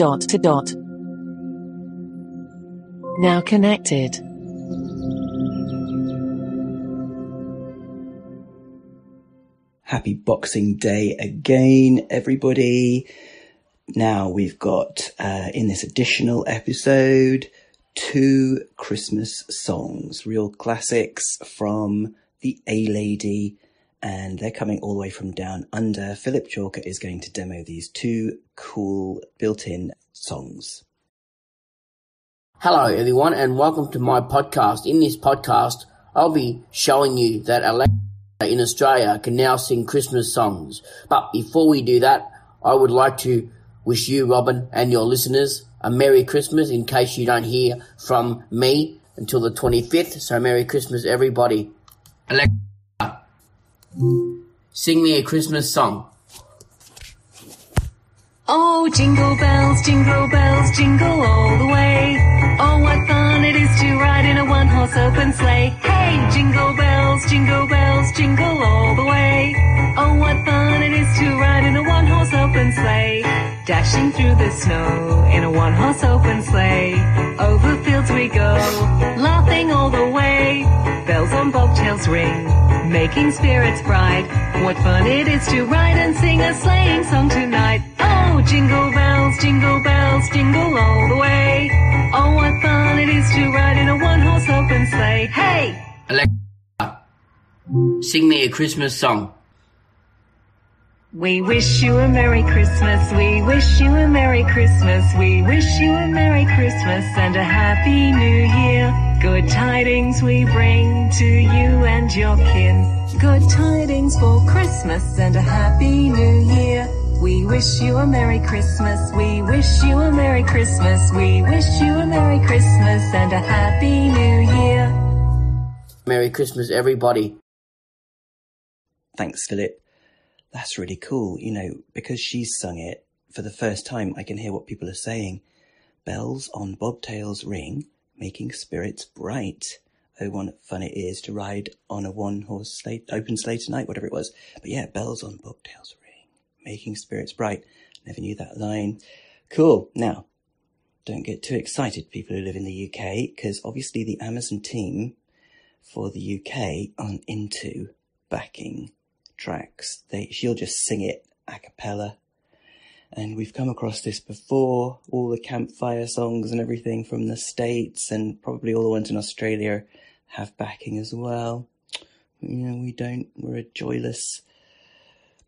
dot to dot. Now connected. Happy Boxing Day again, everybody. Now we've got, uh, in this additional episode, two Christmas songs, real classics from the A Lady, and they're coming all the way from down under. Phillip Chalker is going to demo these two cool built-in songs. Hello, everyone, and welcome to my podcast. In this podcast, I'll be showing you that Alexa in Australia can now sing Christmas songs. But before we do that, I would like to wish you, Robin, and your listeners a Merry Christmas in case you don't hear from me until the 25th. So, Merry Christmas, everybody. Alexa, sing me a Christmas song. Oh, jingle bells, jingle bells, jingle all the way. Oh, what fun it is to ride in a one-horse open sleigh. Hey, jingle bells, jingle bells, jingle all the way. Oh, what fun it is to ride in a one-horse open sleigh. Dashing through the snow in a one-horse open sleigh. Over fields we go, laughing all the way. Bells on bobtails ring, making spirits bright. What fun it is to ride and sing a sleighing song tonight. Oh, jingle bells, jingle bells, jingle all the way. Oh, what fun it is to ride in a one-horse open sleigh. Hey! Alexa, sing me a Christmas song. We wish you a Merry Christmas. We wish you a Merry Christmas. We wish you a Merry Christmas and a Happy New Year. Good tidings we bring to you and your kin. Good tidings for Christmas and a Happy New Year. We wish you a Merry Christmas. We wish you a Merry Christmas. We wish you a Merry Christmas and a Happy New Year. Merry Christmas, everybody. Thanks, Phillip. That's really cool. You know, because she's sung it for the first time, I can hear what people are saying. Bells on bobtails ring, making spirits bright. Oh, what fun it is to ride on a one horse sleigh, open sleigh tonight, whatever it was. But yeah, bells on bobtails ring, making spirits bright. Never knew that line. Cool. Now, don't get too excited, people who live in the UK, because obviously the Amazon team for the UK aren't into backing tracks. They, she'll just sing it a cappella. And we've come across this before, all the campfire songs and everything from the States and probably all the ones in Australia have backing as well. You know, we don't, we're a joyless,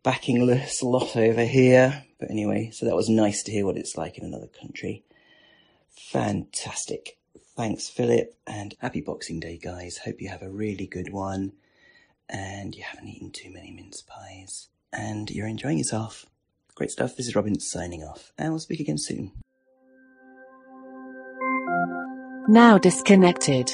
backingless lot over here. But anyway, so that was nice to hear what it's like in another country. Fantastic. Thanks, Phillip, and happy Boxing Day, guys. Hope you have a really good one and you haven't eaten too many mince pies and you're enjoying yourself. Great stuff. This is Robin signing off and we'll speak again soon. Now disconnected.